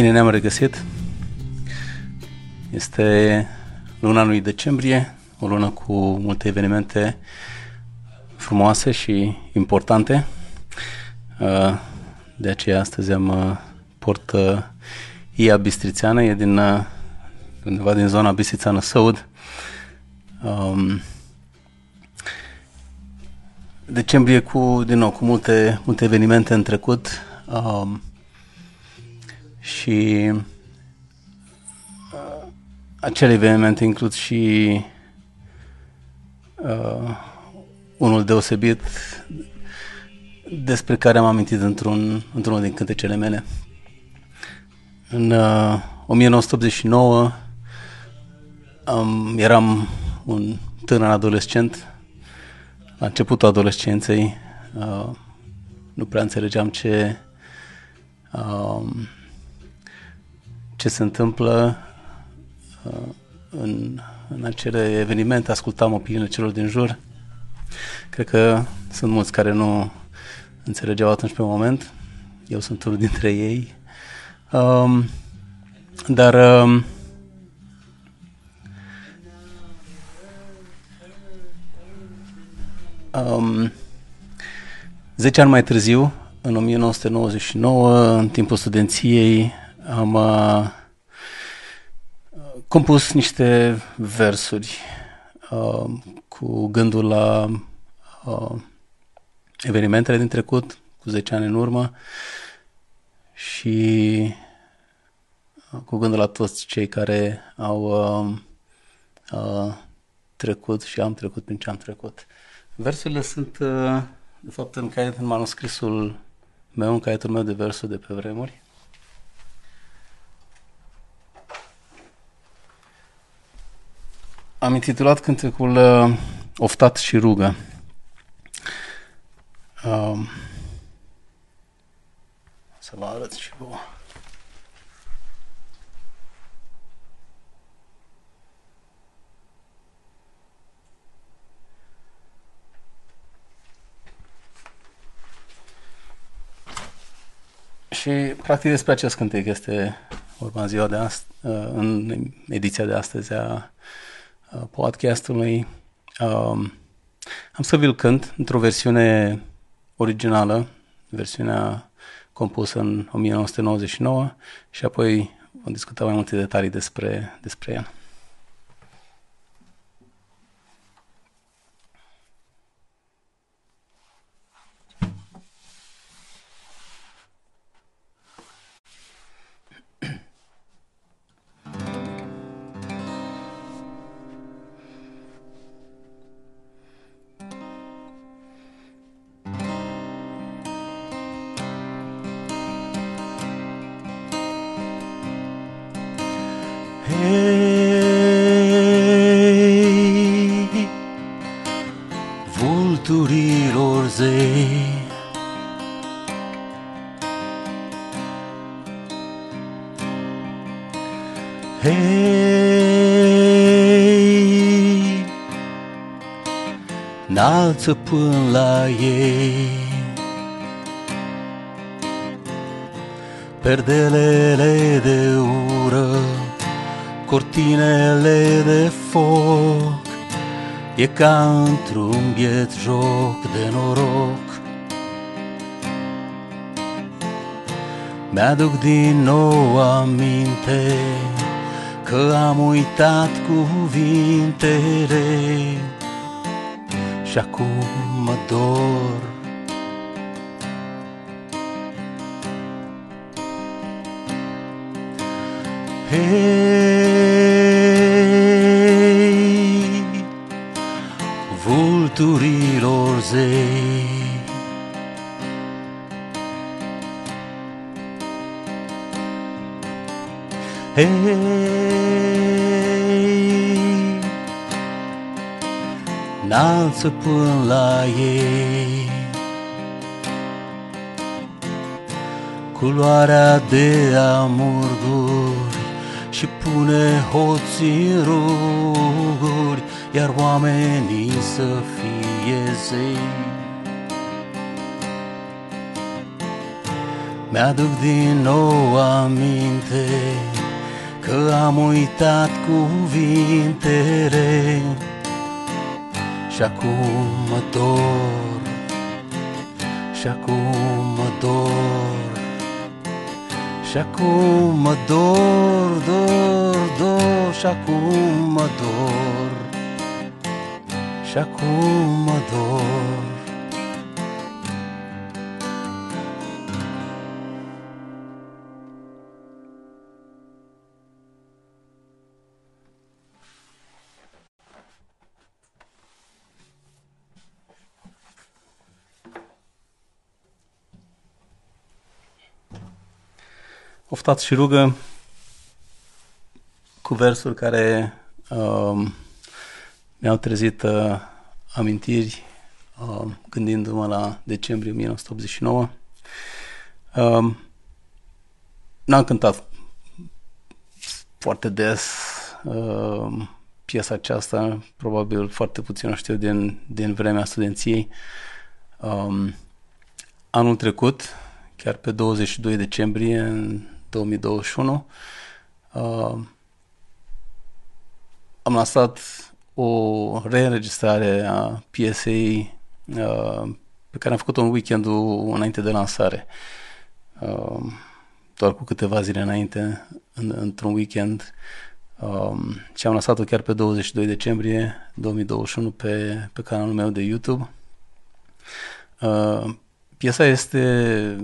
Bine, ne-am regăsit. Este luna lui decembrie, o lună cu multe evenimente frumoase și importante. Uh, de aceea astăzi am uh, port Ia Bistrițeană, e din uh, undeva din zona Bistrițeană Săud. Um, decembrie cu, din nou, cu multe, multe evenimente în trecut. Um, și uh, acele evenimente includ și uh, unul deosebit despre care am amintit într-un, într-unul din cântecele mele. În uh, 1989 um, eram un tânăr adolescent, la începutul adolescenței, uh, nu prea înțelegeam ce uh, ce se întâmplă uh, în, în acele evenimente, ascultam opiniile celor din jur. Cred că sunt mulți care nu înțelegeau atunci pe moment. Eu sunt unul dintre ei. Um, dar um, um, 10 ani mai târziu, în 1999, în timpul studenției, am uh, compus niște versuri uh, cu gândul la uh, evenimentele din trecut, cu 10 ani în urmă și uh, cu gândul la toți cei care au uh, uh, trecut și am trecut prin ce am trecut. Versurile sunt, uh, de fapt, în, caiet, în manuscrisul meu, în caietul meu de versuri de pe vremuri. Am intitulat cântecul uh, Oftat și rugă. Uh, să vă arăt și vouă. Și practic despre acest cântec este vorba în ziua de astăzi, uh, în ediția de astăzi a Uh, podcastului. Um, am să vi-l cânt într-o versiune originală, versiunea compusă în 1999 și apoi vom discuta mai multe detalii despre, despre el. Vulturilor zei, Hei, înalță până la ei. Perdelele de ură cortinele de foc, e ca într-un biet joc de noroc. Mi-aduc din nou aminte că am uitat cuvintele și acum mă dor Hei, vulturilor zei, Hei, înalță până la ei. Culoarea de amurguri și pune hoții în ruguri, iar oamenii să fie zei. Mi-aduc din nou aminte Că am uitat cuvintele Și acum mă dor Și acum mă dor Și acum mă dor, dor, dor Și acum mă dor Și acum mă dor. Oftați și rugă cu versuri care uh, mi-au trezit uh, amintiri uh, gândindu-mă la decembrie 1989. Uh, n-am cântat foarte des uh, piesa aceasta, probabil foarte puțin o știu din, din vremea studenției. Um, anul trecut, chiar pe 22 decembrie, în 2021. Uh, am lansat o reînregistrare a piesei uh, pe care am făcut-o în weekendul înainte de lansare. Uh, doar cu câteva zile înainte, în, într-un weekend. Um, și am lansat-o chiar pe 22 decembrie 2021 pe, pe canalul meu de YouTube. Uh, piesa este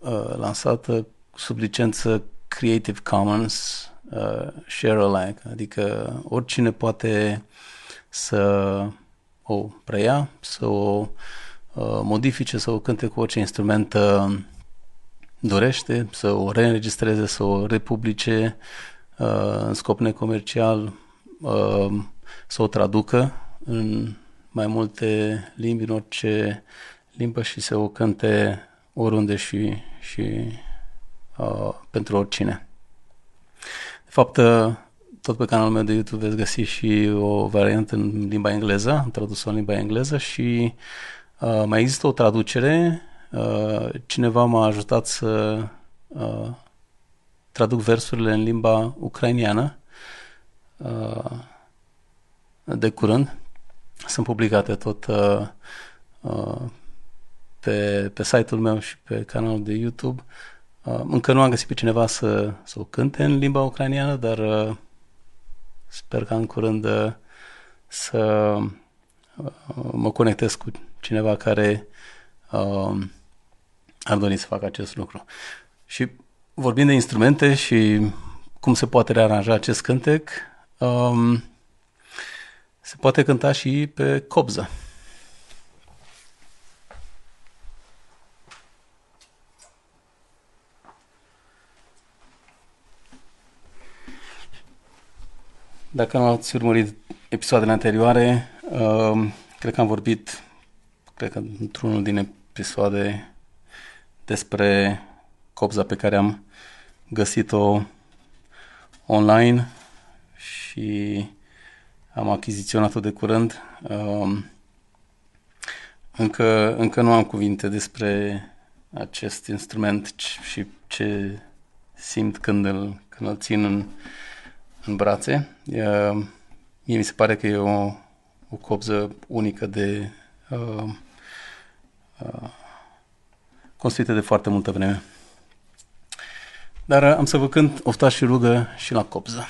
uh, lansată sub licență Creative Commons uh, share alike, adică oricine poate să o preia, să o uh, modifice, să o cânte cu orice instrument uh, dorește, să o reînregistreze, să o republice uh, în scop necomercial, uh, să o traducă în mai multe limbi, în orice limbă și să o cânte oriunde și, și uh, pentru oricine. De fapt, uh, tot pe canalul meu de YouTube veți găsi și o variantă în limba engleză, am tradus-o în limba engleză și uh, mai există o traducere. Uh, cineva m-a ajutat să uh, traduc versurile în limba ucrainiană uh, de curând. Sunt publicate tot uh, uh, pe, pe site-ul meu și pe canalul de YouTube. Uh, încă nu am găsit pe cineva să, să o cânte în limba ucraniană, dar uh, sper că în curând uh, să uh, mă conectez cu cineva care uh, ar dori să facă acest lucru. Și vorbind de instrumente și cum se poate rearanja acest cântec, um, se poate cânta și pe cobză. Dacă nu ați urmărit episoadele anterioare, uh, cred că am vorbit, cred că într-unul din episoade despre copza pe care am găsit-o online și am achiziționat-o de curând. Uh, încă, încă nu am cuvinte despre acest instrument și ce simt când îl, când îl țin în, în brațe. Uh, mie mi se pare că e o, o copză unică de uh, uh, construită de foarte multă vreme. Dar am să vă cânt oftaș și rugă și la copză.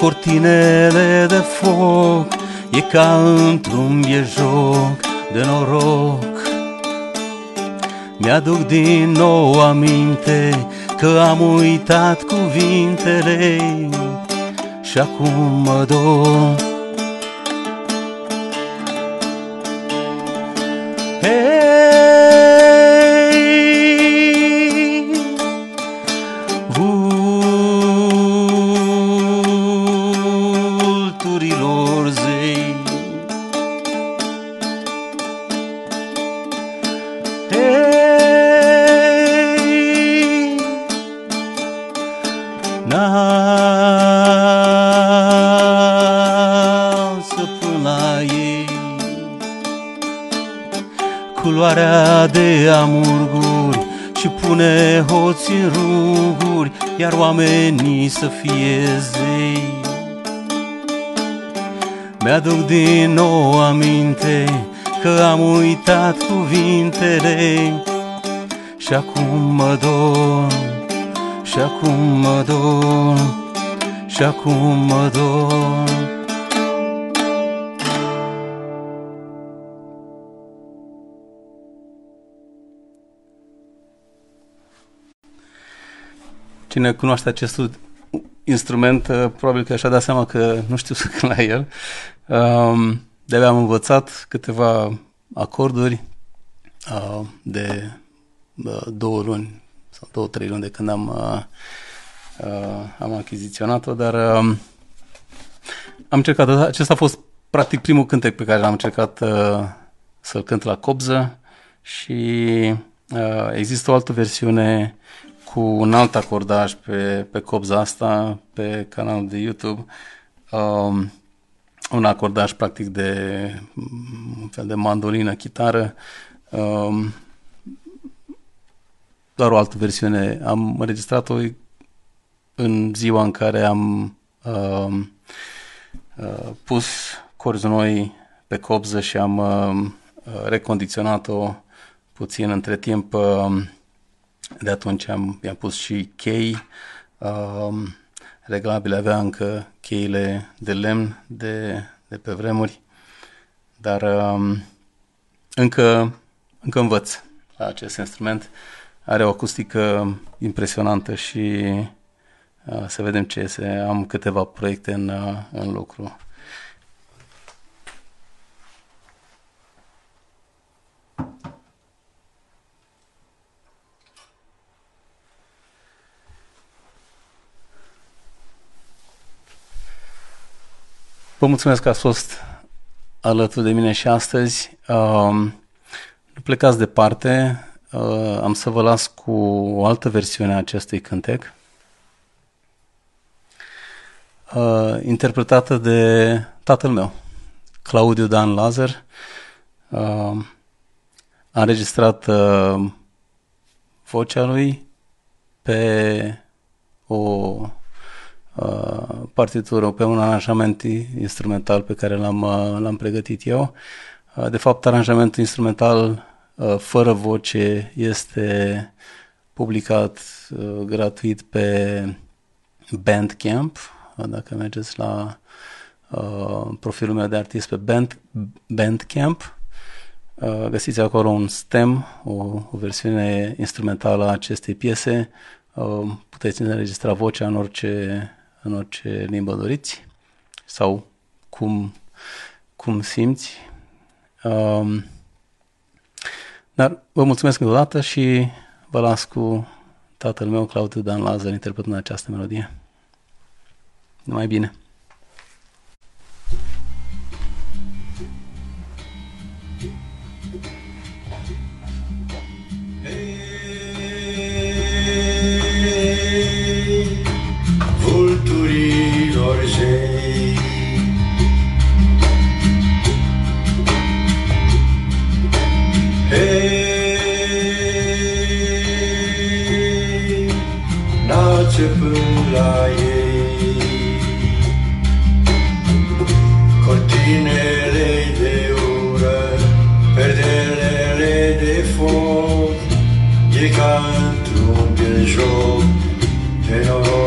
Cortinele de foc, e ca într-un biejoc de noroc. Mi-aduc din nou aminte Că am uitat cuvintele Și acum mă dor amurguri Și pune hoți în ruguri Iar oamenii să fie zei Mi-aduc din nou aminte Că am uitat cuvintele Și acum mă dor Și acum mă dor Și acum mă dor Cine cunoaște acest instrument, uh, probabil că și-a dat seama că nu știu să cânt la el. Um, de-abia am învățat câteva acorduri uh, de uh, două luni sau două, trei luni de când am, am achiziționat-o, dar um, am încercat, acesta a fost practic primul cântec pe care l-am încercat să-l cânt la copză și există o altă versiune cu un alt acordaj pe, pe copza asta, pe canalul de YouTube. Um, un acordaj practic de un fel de mandolină, chitară. Um, doar o altă versiune. Am înregistrat-o în ziua în care am um, uh, pus corzi noi pe copză și am uh, recondiționat-o puțin între timp. Uh, de atunci am, i-am pus și chei um, reglabile, avea încă cheile de lemn de, de pe vremuri, dar um, încă, încă învăț la acest instrument. Are o acustică impresionantă și uh, să vedem ce este. Am câteva proiecte în, uh, în lucru. Vă mulțumesc că ați fost alături de mine și astăzi. Uh, nu plecați departe, uh, am să vă las cu o altă versiune a acestui cântec, uh, interpretată de tatăl meu, Claudiu Dan Lazar. Uh, a înregistrat uh, vocea lui pe o Uh, partitură, pe un aranjament instrumental pe care l-am, uh, l-am pregătit eu. Uh, de fapt, aranjamentul instrumental fără voce este publicat gratuit pe Bandcamp, dacă mergeți la profilul meu de artist pe Band, Bandcamp, găsiți acolo un stem, o, o versiune instrumentală a acestei piese, puteți înregistra vocea în orice în orice limbă doriți sau cum, cum simți. Um, dar vă mulțumesc încă o dată și vă las cu tatăl meu, Claudiu Dan Lazar, interpretând această melodie. Numai bine! での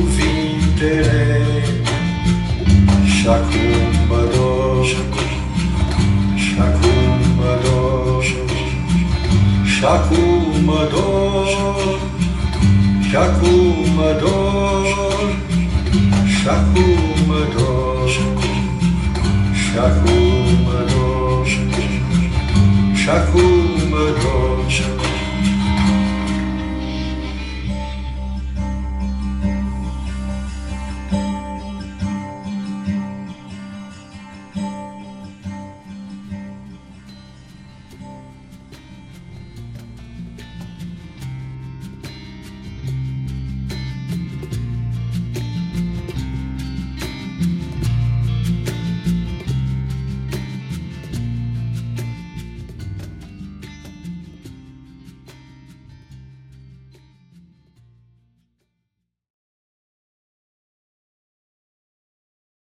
uitat cuvintele și acum mă dor, și acum